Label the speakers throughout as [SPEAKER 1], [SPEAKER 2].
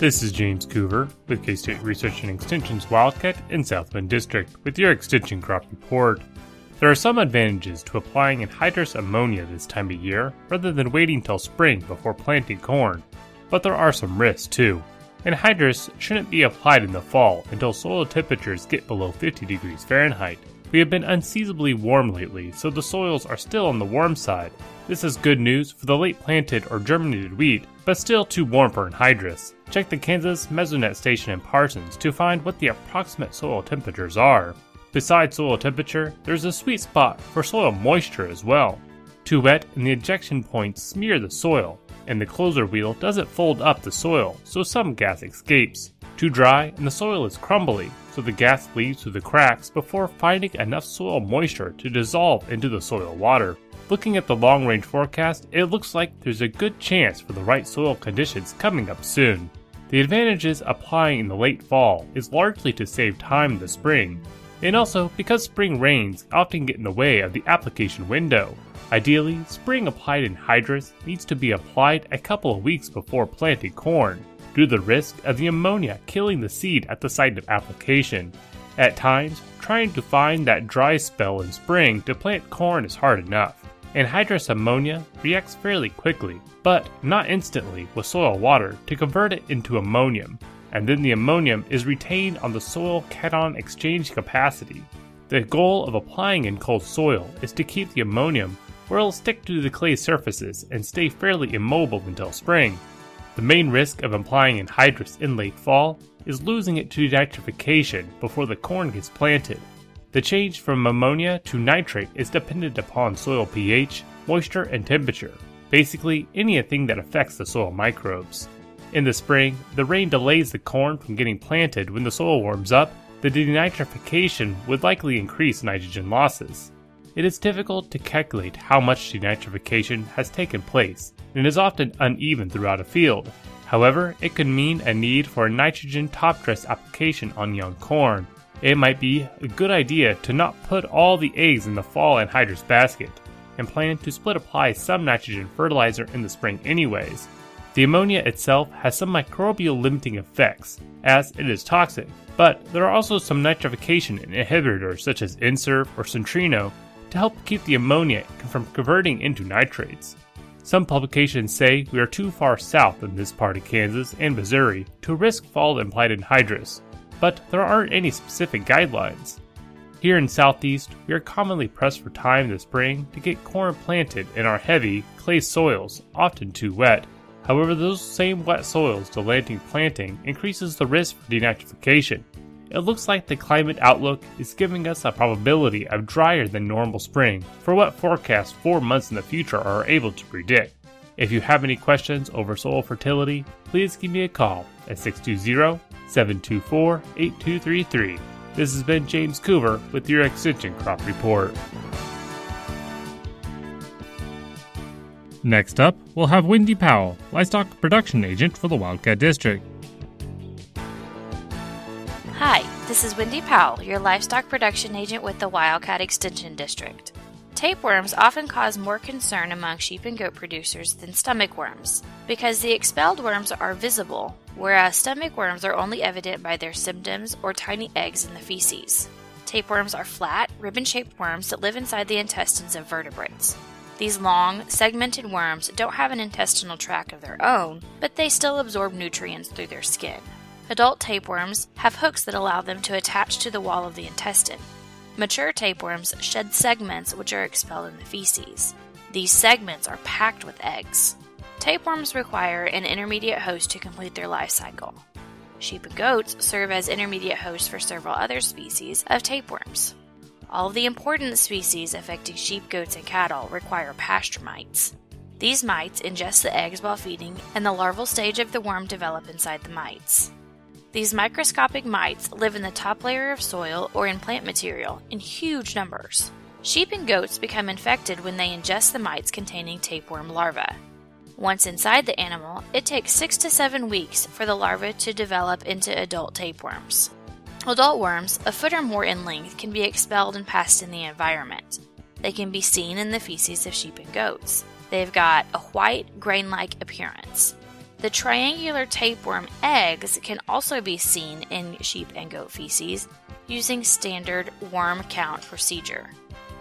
[SPEAKER 1] This is James Coover with K State Research and Extension's Wildcat in South Bend District with your Extension Crop Report. There are some advantages to applying anhydrous ammonia this time of year rather than waiting till spring before planting corn, but there are some risks too. Anhydrous shouldn't be applied in the fall until soil temperatures get below 50 degrees Fahrenheit. We have been unseasonably warm lately, so the soils are still on the warm side. This is good news for the late planted or germinated wheat, but still too warm for anhydrous. Check the Kansas Mesonet station in Parsons to find what the approximate soil temperatures are. Besides soil temperature, there's a sweet spot for soil moisture as well. Too wet and the ejection points smear the soil, and the closer wheel doesn't fold up the soil, so some gas escapes. Too dry and the soil is crumbly, so the gas leaves through the cracks before finding enough soil moisture to dissolve into the soil water. Looking at the long range forecast, it looks like there's a good chance for the right soil conditions coming up soon. The advantages applying in the late fall is largely to save time in the spring, and also because spring rains often get in the way of the application window. Ideally, spring applied anhydrous needs to be applied a couple of weeks before planting corn, due to the risk of the ammonia killing the seed at the site of application. At times, trying to find that dry spell in spring to plant corn is hard enough. Anhydrous ammonia reacts fairly quickly, but not instantly with soil water to convert it into ammonium, and then the ammonium is retained on the soil cation exchange capacity. The goal of applying in cold soil is to keep the ammonium where it'll stick to the clay surfaces and stay fairly immobile until spring. The main risk of applying anhydrous in late fall is losing it to nitrification before the corn gets planted. The change from ammonia to nitrate is dependent upon soil pH, moisture, and temperature, basically anything that affects the soil microbes. In the spring, the rain delays the corn from getting planted when the soil warms up. The denitrification would likely increase nitrogen losses. It is difficult to calculate how much denitrification has taken place, and is often uneven throughout a field. However, it could mean a need for a nitrogen top dress application on young corn, it might be a good idea to not put all the eggs in the fall anhydrous basket, and plan to split apply some nitrogen fertilizer in the spring anyways. The ammonia itself has some microbial limiting effects, as it is toxic, but there are also some nitrification inhibitors such as N-Serve or Centuro to help keep the ammonia from converting into nitrates. Some publications say we are too far south in this part of Kansas and Missouri to risk fall implied anhydrous, but there aren't any specific guidelines. Here in Southeast, we are commonly pressed for time this spring to get corn planted in our heavy, clay soils, often too wet. However, those same wet soils delaying planting increases the risk for denitrification. It looks like the climate outlook is giving us a probability of drier than normal spring for what forecasts four months in the future are able to predict. If you have any questions over soil fertility, please give me a call at 620 724 8233. This has been James Coover with your Extension Crop Report. Next up, we'll have Wendy Powell, Livestock Production Agent for the Wildcat District.
[SPEAKER 2] This is Wendy Powell, your Livestock Production Agent with the Wildcat Extension District. Tapeworms often cause more concern among sheep and goat producers than stomach worms because the expelled worms are visible, whereas stomach worms are only evident by their symptoms or tiny eggs in the feces. Tapeworms are flat, ribbon shaped worms that live inside the intestines of vertebrates. These long, segmented worms don't have an intestinal tract of their own, but they still absorb nutrients through their skin. Adult tapeworms have hooks that allow them to attach to the wall of the intestine. Mature tapeworms shed segments which are expelled in the feces. These segments are packed with eggs. Tapeworms require an intermediate host to complete their life cycle. Sheep and goats serve as intermediate hosts for several other species of tapeworms. All of the important species affecting sheep, goats, and cattle require pasture mites. These mites ingest the eggs while feeding, and the larval stage of the worm develop inside the mites. These microscopic mites live in the top layer of soil or in plant material in huge numbers. Sheep and goats become infected when they ingest the mites containing tapeworm larvae. Once inside the animal, it takes 6 to 7 weeks for the larvae to develop into adult tapeworms. Adult worms, a foot or more in length, can be expelled and passed in the environment. They can be seen in the feces of sheep and goats. They've got a white, grain like appearance. The triangular tapeworm eggs can also be seen in sheep and goat feces using standard worm count procedure.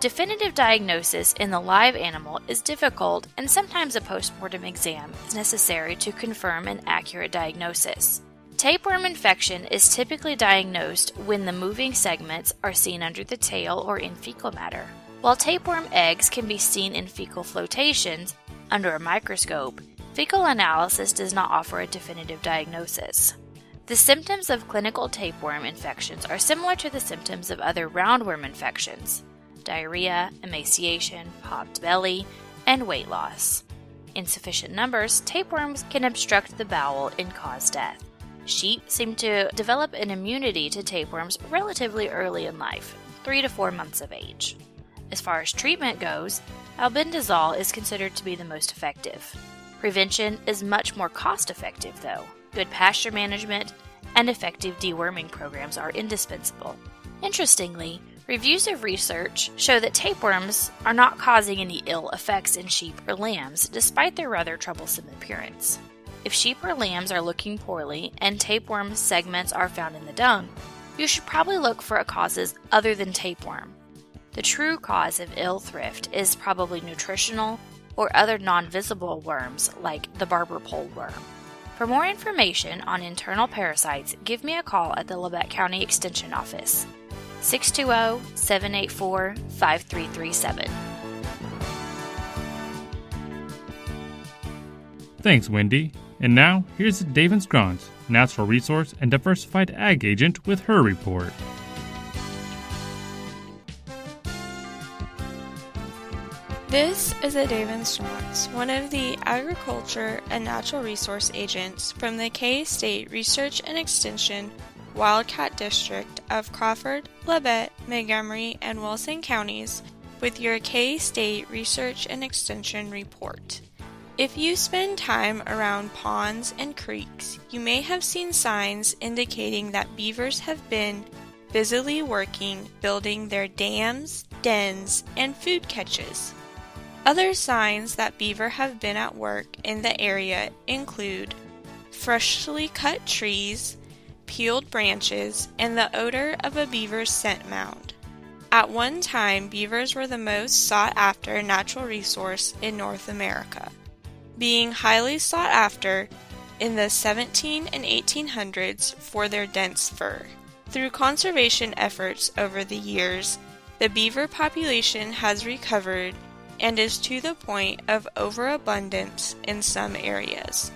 [SPEAKER 2] Definitive diagnosis in the live animal is difficult, and sometimes a postmortem exam is necessary to confirm an accurate diagnosis. Tapeworm infection is typically diagnosed when the moving segments are seen under the tail or in fecal matter. While tapeworm eggs can be seen in fecal flotations under a microscope, fecal analysis does not offer a definitive diagnosis. The symptoms of clinical tapeworm infections are similar to the symptoms of other roundworm infections diarrhea, emaciation, popped belly, and weight loss. In sufficient numbers, tapeworms can obstruct the bowel and cause death. Sheep seem to develop an immunity to tapeworms relatively early in life, 3 to 4 months of age. As far as treatment goes, albendazole is considered to be the most effective. Prevention is much more cost effective, though. Good pasture management and effective deworming programs are indispensable. Interestingly, reviews of research show that tapeworms are not causing any ill effects in sheep or lambs, despite their rather troublesome appearance. If sheep or lambs are looking poorly and tapeworm segments are found in the dung, you should probably look for causes other than tapeworm. The true cause of ill thrift is probably nutritional or other non visible worms like the barber pole worm. For more information on internal parasites, give me a call at the Labette County Extension Office, 620 784 5337.
[SPEAKER 1] Thanks, Wendy. And now, here's Adaven Scronce, Natural Resource and Diversified Ag Agent, with her report.
[SPEAKER 3] This is a Adaven Scronce, one of the Agriculture and Natural Resource Agents from the K-State Research and Extension Wildcat District of Crawford, Labette, Montgomery, and Wilson counties with your K-State Research and Extension report. If you spend time around ponds and creeks, you may have seen signs indicating that beavers have been busily working building their dams, dens, and food catches. Other signs that beaver have been at work in the area include freshly cut trees, peeled branches, and the odor of a beaver's scent mound. At one time, beavers were the most sought after natural resource in North America being highly sought after in the 17 and 1800s for their dense fur. Through conservation efforts over the years, the beaver population has recovered and is to the point of overabundance in some areas.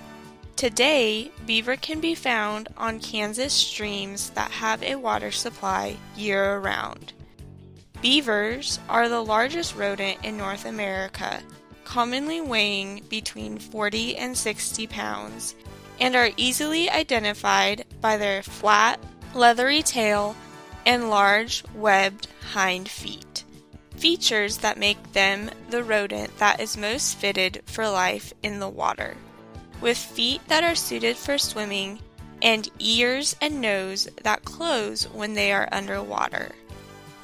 [SPEAKER 3] Today, beaver can be found on Kansas streams that have a water supply year round. Beavers are the largest rodent in North America commonly weighing between 40 and 60 pounds, and are easily identified by their flat, leathery tail and large, webbed hind feet. Features that make them the rodent that is most fitted for life in the water. With feet that are suited for swimming and ears and nose that close when they are underwater.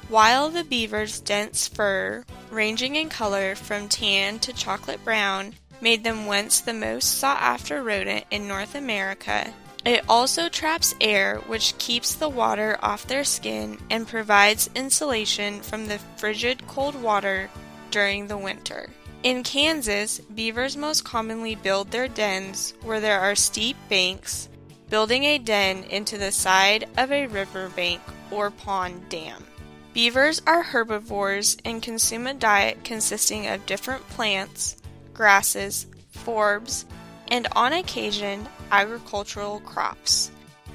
[SPEAKER 3] While the beaver's dense fur, ranging in color from tan to chocolate brown, made them once the most sought after rodent in North America, it also traps air which keeps the water off their skin and provides insulation from the frigid cold water during the winter. In Kansas, beavers most commonly build their dens where there are steep banks, building a den into the side of a riverbank or pond dam. Beavers are herbivores and consume a diet consisting of different plants, grasses, forbs, and on occasion agricultural crops.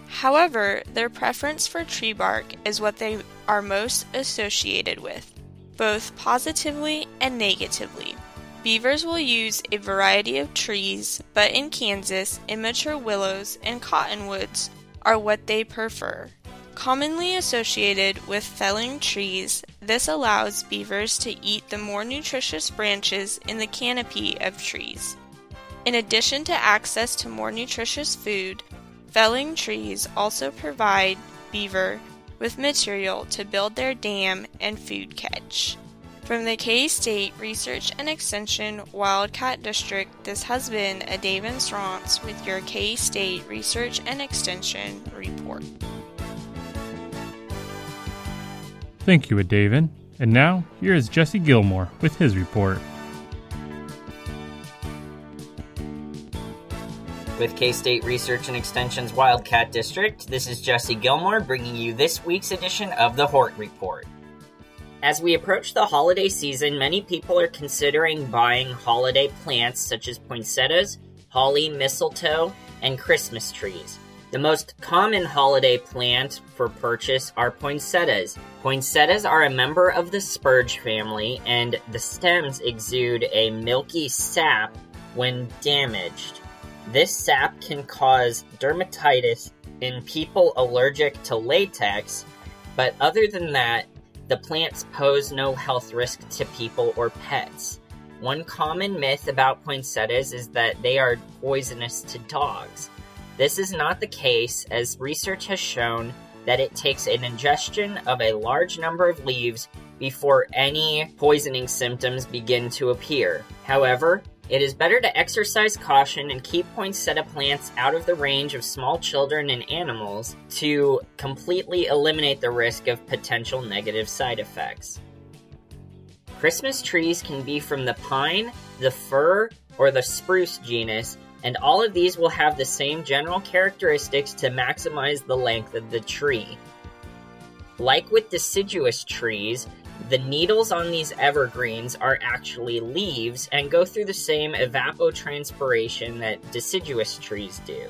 [SPEAKER 3] However, their preference for tree bark is what they are most associated with, both positively and negatively. Beavers will use a variety of trees, but in Kansas, immature willows and cottonwoods are what they prefer. Commonly associated with felling trees, this allows beavers to eat the more nutritious branches in the canopy of trees. In addition to access to more nutritious food, felling trees also provide beaver with material to build their dam and food catch. From the K State Research and Extension Wildcat District, this has been a Adaven Scronce with your K State Research and Extension report.
[SPEAKER 1] Thank you, Adaven. And now, here is Jesse Gilmore with his report.
[SPEAKER 4] With K State Research and Extension's Wildcat District, this is Jesse Gilmore bringing you this week's edition of the Hort Report. As we approach the holiday season, many people are considering buying holiday plants such as poinsettias, holly, mistletoe, and Christmas trees. The most common holiday plant for purchase are poinsettias. Poinsettias are a member of the spurge family, and the stems exude a milky sap when damaged. This sap can cause dermatitis in people allergic to latex, but other than that, the plants pose no health risk to people or pets. One common myth about poinsettias is that they are poisonous to dogs. This is not the case, as research has shown that it takes an ingestion of a large number of leaves before any poisoning symptoms begin to appear. However, it is better to exercise caution and keep poinsettia plants out of the range of small children and animals to completely eliminate the risk of potential negative side effects. Christmas trees can be from the pine, the fir, or the spruce genus, and all of these will have the same general characteristics to maximize the length of the tree. Like with deciduous trees, the needles on these evergreens are actually leaves and go through the same evapotranspiration that deciduous trees do.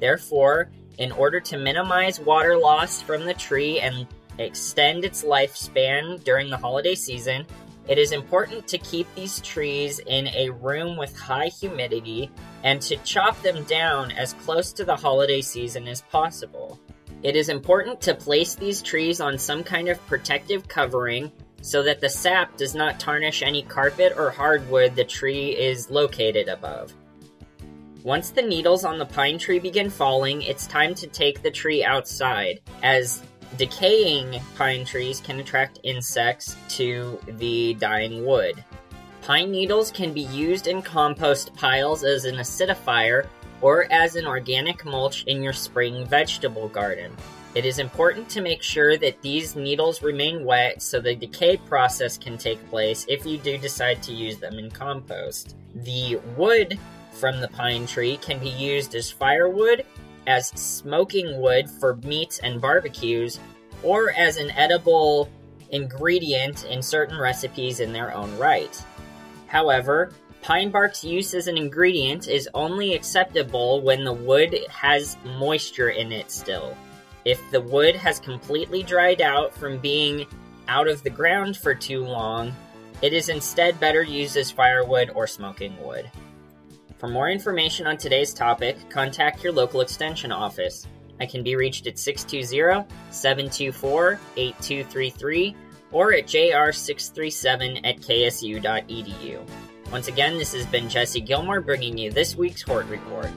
[SPEAKER 4] Therefore, in order to minimize water loss from the tree and extend its lifespan during the holiday season, it is important to keep these trees in a room with high humidity and to chop them down as close to the holiday season as possible. It is important to place these trees on some kind of protective covering so that the sap does not tarnish any carpet or hardwood the tree is located above. Once the needles on the pine tree begin falling, it's time to take the tree outside, as decaying pine trees can attract insects to the dying wood. Pine needles can be used in compost piles as an acidifier or as an organic mulch in your spring vegetable garden. It is important to make sure that these needles remain wet so the decay process can take place if you do decide to use them in compost. The wood from the pine tree can be used as firewood, as smoking wood for meats and barbecues, or as an edible ingredient in certain recipes in their own right. However, pine bark's use as an ingredient is only acceptable when the wood has moisture in it still. If the wood has completely dried out from being out of the ground for too long, it is instead better used as firewood or smoking wood. For more information on today's topic, contact your local extension office. I can be reached at 620 724 8233 or at jr637 at ksu.edu. Once again, this has been Jesse Gilmore bringing you this week's Hort Report.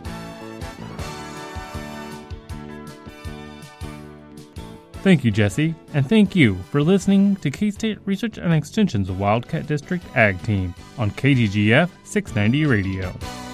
[SPEAKER 1] Thank you, Jesse, and thank you for listening to K State Research and Extension's Wildcat District Ag Team on KGGF 690 Radio.